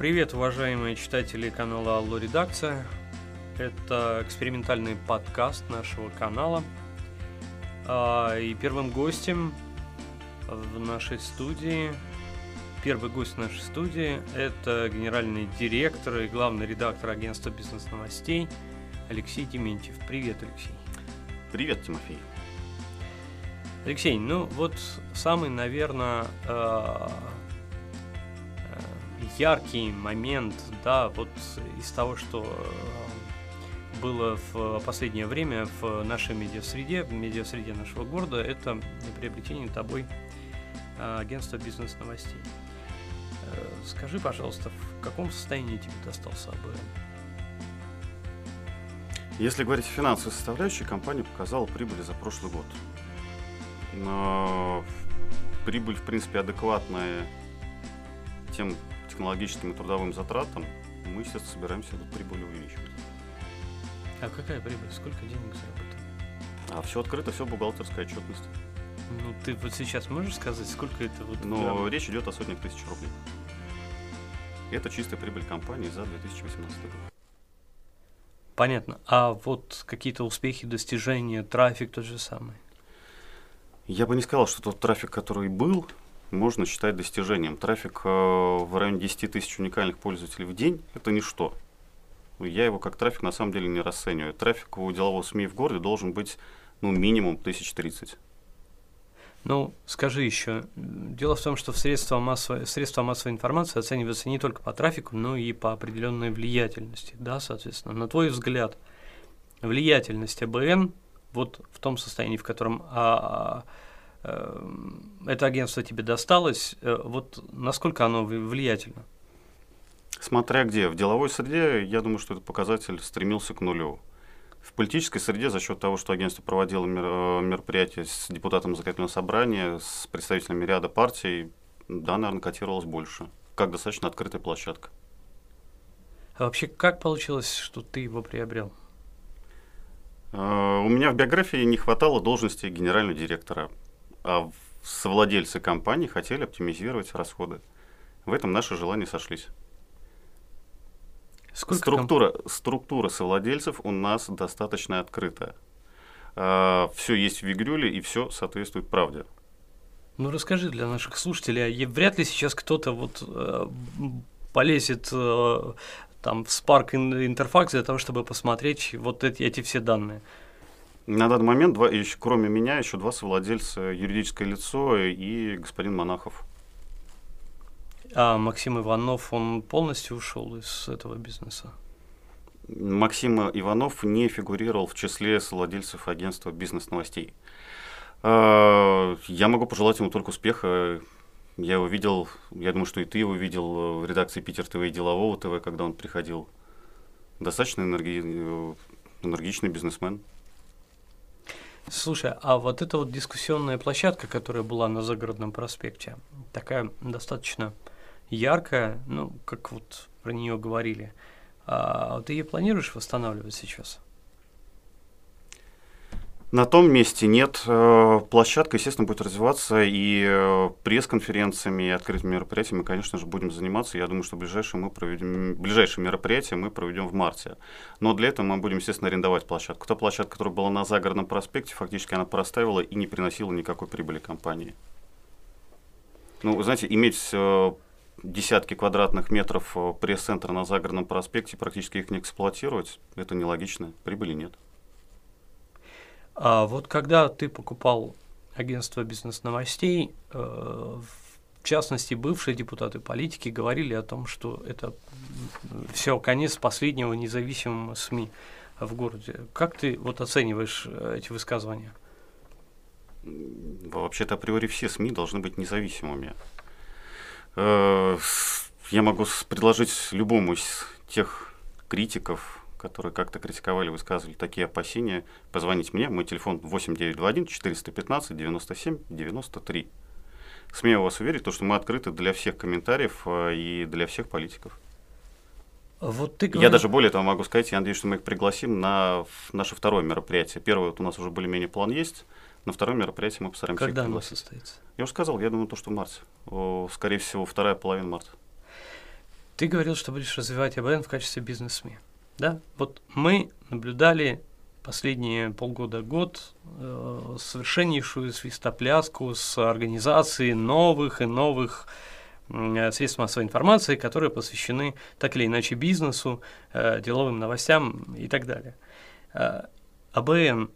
Привет, уважаемые читатели канала Алло Редакция. Это экспериментальный подкаст нашего канала. А, и первым гостем в нашей студии, первый гость нашей студии, это генеральный директор и главный редактор агентства бизнес-новостей Алексей Дементьев. Привет, Алексей. Привет, Тимофей. Алексей, ну вот самый, наверное, яркий момент, да, вот из того, что э, было в последнее время в нашей медиасреде, в медиасреде нашего города, это приобретение тобой э, агентства бизнес-новостей. Э, скажи, пожалуйста, в каком состоянии тебе достался АБМ? Если говорить о финансовой составляющей, компания показала прибыль за прошлый год. Но прибыль, в принципе, адекватная тем технологическим и трудовым затратам, мы, сейчас собираемся эту прибыль увеличивать. А какая прибыль? Сколько денег заработали? А все открыто, все бухгалтерская отчетность. Ну, ты вот сейчас можешь сказать, сколько это вот... Но грамм? речь идет о сотнях тысяч рублей. Это чистая прибыль компании за 2018 год. Понятно. А вот какие-то успехи, достижения, трафик тот же самый? Я бы не сказал, что тот трафик, который был, можно считать достижением. Трафик э, в районе 10 тысяч уникальных пользователей в день – это ничто. Я его как трафик на самом деле не расцениваю. Трафик у делового СМИ в городе должен быть ну, минимум 1030. Ну, скажи еще. Дело в том, что средства массовой, средства массовой информации оцениваются не только по трафику, но и по определенной влиятельности. Да, соответственно, на твой взгляд, влиятельность АБН вот в том состоянии, в котором а, а это агентство тебе досталось, э, вот насколько оно влиятельно? Смотря где. В деловой среде, я думаю, что этот показатель стремился к нулю. В политической среде за счет того, что агентство проводило э, мероприятия с депутатом законодательного собрания, с представителями ряда партий, да, наверное, котировалось больше. Как достаточно открытая площадка. А вообще, как получилось, что ты его приобрел? Э, у меня в биографии не хватало должности генерального директора а совладельцы компании хотели оптимизировать расходы. В этом наши желания сошлись. Сколько структура, комп... структура совладельцев у нас достаточно открытая. А, все есть в Вигрюле и все соответствует правде. Ну расскажи для наших слушателей, а вряд ли сейчас кто-то вот э, полезет э, там в Spark Interfax для того, чтобы посмотреть вот эти, эти все данные. На данный момент, два, еще, кроме меня, еще два совладельца, юридическое лицо и господин Монахов. А Максим Иванов, он полностью ушел из этого бизнеса? Максим Иванов не фигурировал в числе совладельцев агентства бизнес-новостей. А, я могу пожелать ему только успеха. Я его видел, я думаю, что и ты его видел в редакции Питер ТВ и Делового ТВ, когда он приходил. Достаточно энерги... энергичный бизнесмен. Слушай, а вот эта вот дискуссионная площадка, которая была на Загородном проспекте, такая достаточно яркая, ну, как вот про нее говорили, а ты ее планируешь восстанавливать сейчас? На том месте нет. Э, площадка, естественно, будет развиваться и э, пресс-конференциями, и открытыми мероприятиями, конечно же, будем заниматься. Я думаю, что ближайшее, мы проведем, ближайшее мероприятие мы проведем в марте. Но для этого мы будем, естественно, арендовать площадку. Та площадка, которая была на Загородном проспекте, фактически она проставила и не приносила никакой прибыли компании. Ну, вы знаете, иметь э, десятки квадратных метров пресс-центра на Загородном проспекте, практически их не эксплуатировать, это нелогично, прибыли нет. А вот когда ты покупал агентство бизнес-новостей, э, в частности, бывшие депутаты политики говорили о том, что это все конец последнего независимого СМИ в городе. Как ты вот оцениваешь э, эти высказывания? Вообще-то априори все СМИ должны быть независимыми. Э, я могу предложить любому из тех критиков, которые как-то критиковали, высказывали такие опасения, позвонить мне. Мой телефон 8921 415 97 93. Смею вас уверить, то, что мы открыты для всех комментариев э, и для всех политиков. Вот ты говоришь... Я даже более того могу сказать, я надеюсь, что мы их пригласим на наше второе мероприятие. Первое вот у нас уже более-менее план есть. На второе мероприятие мы постараемся Когда оно состоится? Я уже сказал, я думаю, то, что в марте. Скорее всего, вторая половина марта. Ты говорил, что будешь развивать АБН в качестве бизнес-СМИ. Да? Вот мы наблюдали последние полгода-год э, совершеннейшую свистопляску с организацией новых и новых э, средств массовой информации, которые посвящены так или иначе бизнесу, э, деловым новостям и так далее. Э, АБН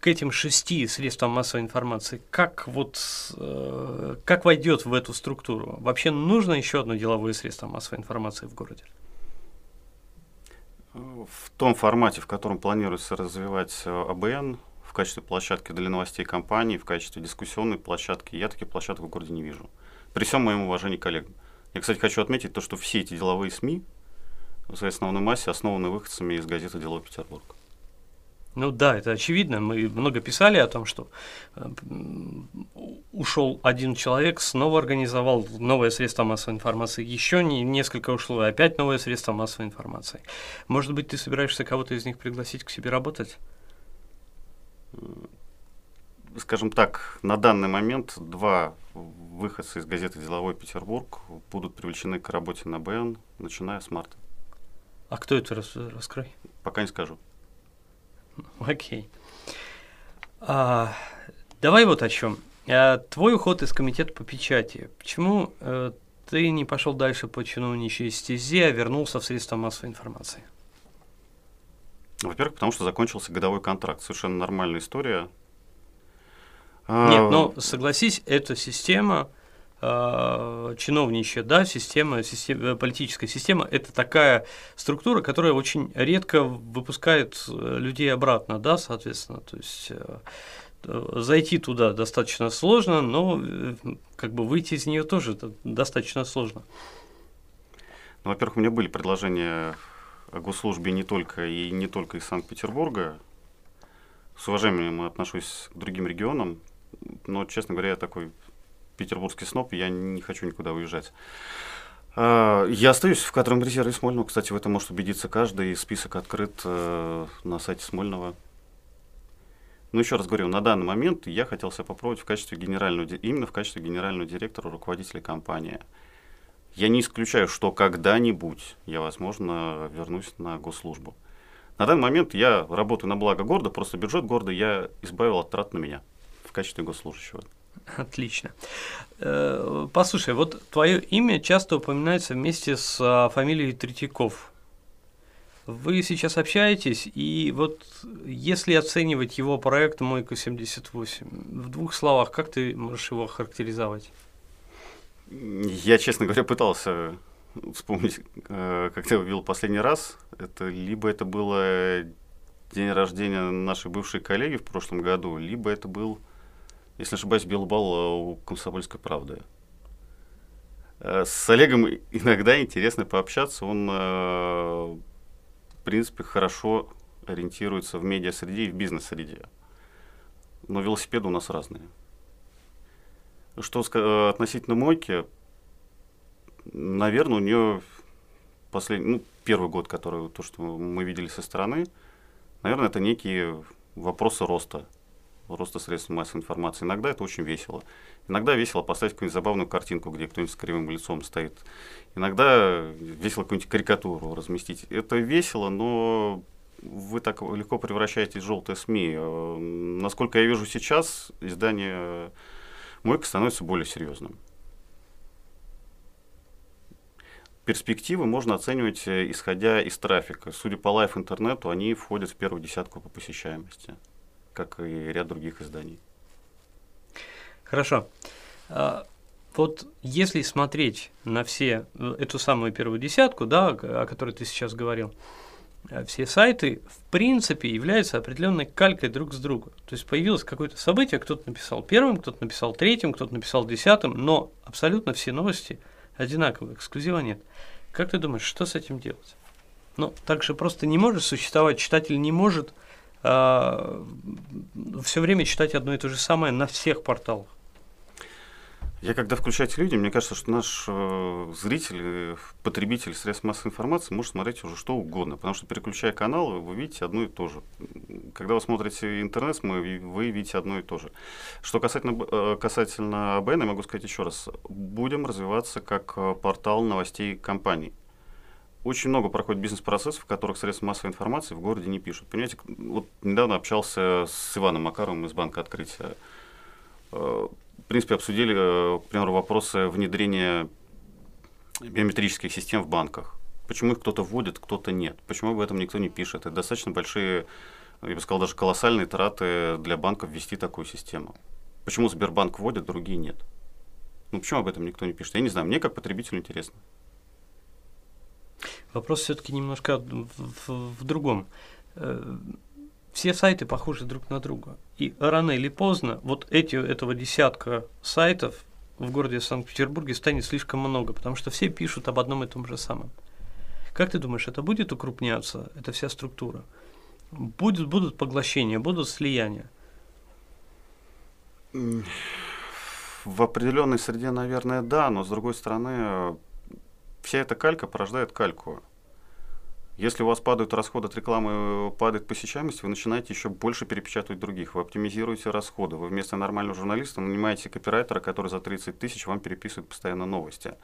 к этим шести средствам массовой информации, как вот э, как войдет в эту структуру? Вообще нужно еще одно деловое средство массовой информации в городе? В том формате, в котором планируется развивать э, АБН, в качестве площадки для новостей компании, в качестве дискуссионной площадки, я таких площадок в городе не вижу. При всем моем уважении коллегам. Я, кстати, хочу отметить то, что все эти деловые СМИ в своей основной массе основаны выходцами из газеты «Деловой Петербург». Ну да, это очевидно. Мы много писали о том, что э, ушел один человек, снова организовал новое средство массовой информации, еще не, несколько ушло, и опять новое средство массовой информации. Может быть, ты собираешься кого-то из них пригласить к себе работать? Скажем так, на данный момент два выходца из газеты «Деловой Петербург» будут привлечены к работе на БН, начиная с марта. А кто это, раскрой? Пока не скажу. Окей. А, давай вот о чем. А, твой уход из комитета по печати. Почему а, ты не пошел дальше по чиновничьей стезе, а вернулся в средства массовой информации? Во-первых, потому что закончился годовой контракт. Совершенно нормальная история. Нет, но согласись, эта система чиновничья, да, система, система, э, политическая система – это такая структура, которая очень редко выпускает э, людей обратно, да, соответственно, то есть э, зайти туда достаточно сложно, но как бы выйти из нее тоже достаточно сложно. Ну, во-первых, у меня были предложения о госслужбе не только и не только из Санкт-Петербурга. С уважением отношусь к другим регионам, но, честно говоря, я такой петербургский сноб, я не хочу никуда уезжать. А, я остаюсь в кадровом резерве Смольного. Кстати, в этом может убедиться каждый. Список открыт э, на сайте Смольного. Но еще раз говорю, на данный момент я хотел себя попробовать в качестве генерального, именно в качестве генерального директора, руководителя компании. Я не исключаю, что когда-нибудь я, возможно, вернусь на госслужбу. На данный момент я работаю на благо города, просто бюджет города я избавил от трат на меня в качестве госслужащего. Отлично. Э, послушай, вот твое имя часто упоминается вместе с а, фамилией Третьяков. Вы сейчас общаетесь, и вот если оценивать его проект «Мойка-78», в двух словах, как ты можешь его характеризовать? Я, честно говоря, пытался вспомнить, э, когда я видел последний раз. Это либо это было день рождения нашей бывшей коллеги в прошлом году, либо это был если ошибаюсь, белый э, у «Комсомольской правды». Э, с Олегом иногда интересно пообщаться. Он, э, в принципе, хорошо ориентируется в медиа-среде и в бизнес-среде. Но велосипеды у нас разные. Что относительно мойки, наверное, у нее последний, ну, первый год, который то, что мы видели со стороны, наверное, это некие вопросы роста роста средств массовой информации. Иногда это очень весело. Иногда весело поставить какую-нибудь забавную картинку, где кто-нибудь с кривым лицом стоит. Иногда весело какую-нибудь карикатуру разместить. Это весело, но вы так легко превращаетесь в желтые СМИ. Насколько я вижу сейчас, издание «Мойка» становится более серьезным. Перспективы можно оценивать, э, исходя из трафика. Судя по лайф-интернету, они входят в первую десятку по посещаемости как и ряд других изданий. Хорошо. А, вот если смотреть на все э, эту самую первую десятку, да, о которой ты сейчас говорил, э, все сайты, в принципе, являются определенной калькой друг с другом. То есть появилось какое-то событие, кто-то написал первым, кто-то написал третьим, кто-то написал десятым, но абсолютно все новости одинаковые, эксклюзива нет. Как ты думаешь, что с этим делать? Ну, так же просто не может существовать, читатель не может а, все время читать одно и то же самое на всех порталах? Я когда включаю телевидение, мне кажется, что наш э, зритель, э, потребитель средств массовой информации может смотреть уже что угодно, потому что переключая каналы, вы видите одно и то же. Когда вы смотрите интернет, мы, вы видите одно и то же. Что касательно, э, касательно АБН, я могу сказать еще раз. Будем развиваться как э, портал новостей компаний. Очень много проходит бизнес-процессов, в которых средства массовой информации в городе не пишут. Понимаете, вот недавно общался с Иваном Макаровым из Банка Открытия э, в принципе, обсудили, э, к примеру, вопросы внедрения биометрических систем в банках. Почему их кто-то вводит, кто-то нет? Почему об этом никто не пишет? Это достаточно большие, я бы сказал, даже колоссальные траты для банков ввести такую систему. Почему Сбербанк вводит, другие нет? Ну, почему об этом никто не пишет? Я не знаю, мне как потребителю интересно. Вопрос все-таки немножко в, в, в другом. Э, все сайты похожи друг на друга. И рано или поздно вот эти, этого десятка сайтов в городе Санкт-Петербурге станет слишком много, потому что все пишут об одном и том же самом. Как ты думаешь, это будет укрупняться, эта вся структура? Будет, будут поглощения, будут слияния? В определенной среде, наверное, да, но с другой стороны, вся эта калька порождает кальку. Если у вас падают расходы от рекламы, падает посещаемость, вы начинаете еще больше перепечатывать других. Вы оптимизируете расходы. Вы вместо нормального журналиста нанимаете копирайтера, который за 30 тысяч вам переписывает постоянно новости.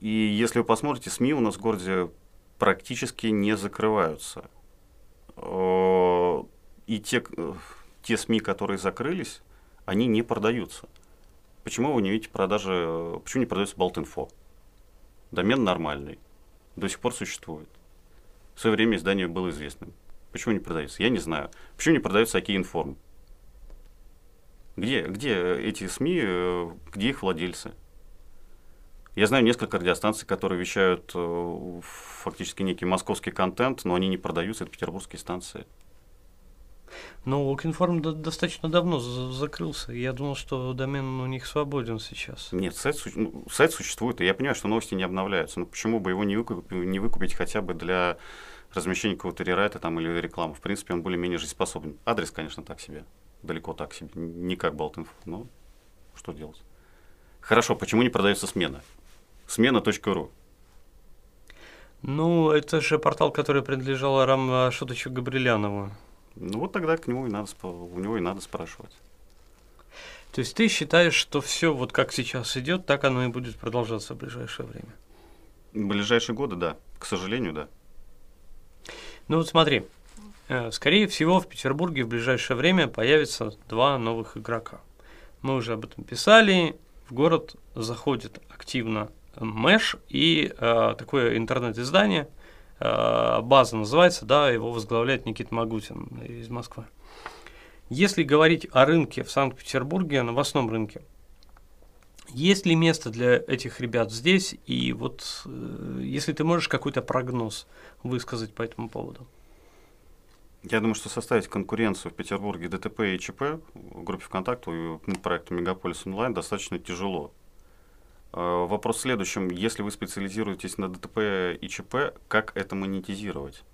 И если вы посмотрите, СМИ у нас в городе практически не закрываются. И те, те СМИ, которые закрылись, они не продаются. Почему вы не видите продажи, почему не продается Болтинфо? Домен нормальный, до сих пор существует. В свое время издание было известным. Почему не продается? Я не знаю. Почему не продается Окей-информ? Где, где эти СМИ, э, где их владельцы? Я знаю несколько радиостанций, которые вещают э, фактически некий московский контент, но они не продаются, это петербургские станции. Ну, Окинформ достаточно давно закрылся. Я думал, что домен у них свободен сейчас. Нет, сайт, ну, сайт существует, и я понимаю, что новости не обновляются. Но почему бы его не выкупить, не выкупить хотя бы для размещения какого-то рерайта там, или рекламы? В принципе, он более-менее жизнеспособен. Адрес, конечно, так себе. Далеко так себе. Не как Балтинфо, но что делать? Хорошо, почему не продается смена? Смена.ру. Ну, это же портал, который принадлежал Рам Шутовичу Габрилянову. Ну вот тогда к нему и надо, у него и надо спрашивать. То есть ты считаешь, что все вот как сейчас идет, так оно и будет продолжаться в ближайшее время? В ближайшие годы, да. К сожалению, да. Ну вот смотри, э, скорее всего в Петербурге в ближайшее время появится два новых игрока. Мы уже об этом писали. В город заходит активно Мэш и э, такое интернет-издание – база называется, да, его возглавляет Никита Магутин из Москвы. Если говорить о рынке в Санкт-Петербурге, новостном рынке, есть ли место для этих ребят здесь? И вот э, если ты можешь какой-то прогноз высказать по этому поводу. Я думаю, что составить конкуренцию в Петербурге ДТП и ЧП в группе ВКонтакте и проекту Мегаполис онлайн достаточно тяжело. Э, вопрос в следующем. Если вы специализируетесь на ДТП и ЧП, как это монетизировать?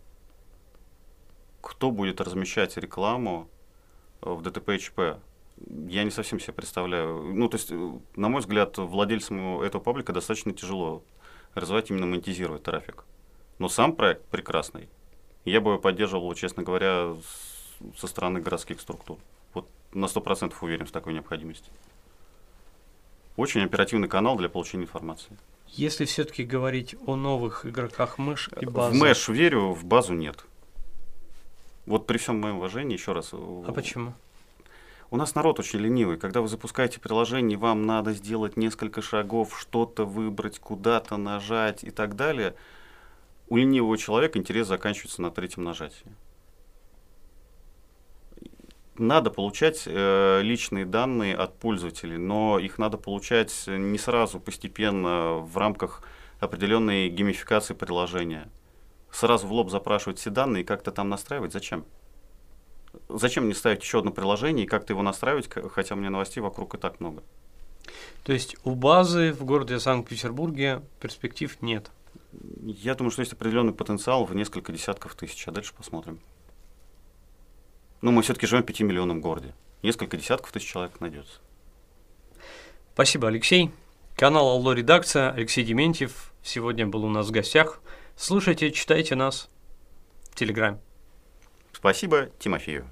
Кто будет размещать рекламу э, в ДТП и ЧП? Я не совсем себе представляю. Ну, то есть, э, на мой взгляд, владельцам этого паблика достаточно тяжело развивать, именно монетизировать трафик. Но сам проект прекрасный. Я бы его поддерживал, честно говоря, со стороны городских структур. Вот на 100% уверен в такой необходимости. Очень оперативный канал для получения информации. Если все-таки говорить о новых игроках Мэш и базы. В Мэш верю, в базу нет. Вот при всем моем уважении, еще раз. А почему? У нас народ очень ленивый. Когда вы запускаете приложение, вам надо сделать несколько шагов, что-то выбрать, куда-то нажать и так далее. У ленивого человека интерес заканчивается на третьем нажатии надо получать э, личные данные от пользователей, но их надо получать не сразу, постепенно, в рамках определенной геймификации приложения. Сразу в лоб запрашивать все данные и как-то там настраивать, зачем? Зачем мне ставить еще одно приложение и как-то его настраивать, хотя мне новостей вокруг и так много? То есть у базы в городе Санкт-Петербурге перспектив нет? Я думаю, что есть определенный потенциал в несколько десятков тысяч, а дальше посмотрим. Но мы все-таки живем в 5 миллионном городе. Несколько десятков тысяч человек найдется. Спасибо, Алексей. Канал Алло Редакция, Алексей Дементьев сегодня был у нас в гостях. Слушайте, читайте нас в Телеграме. Спасибо Тимофею.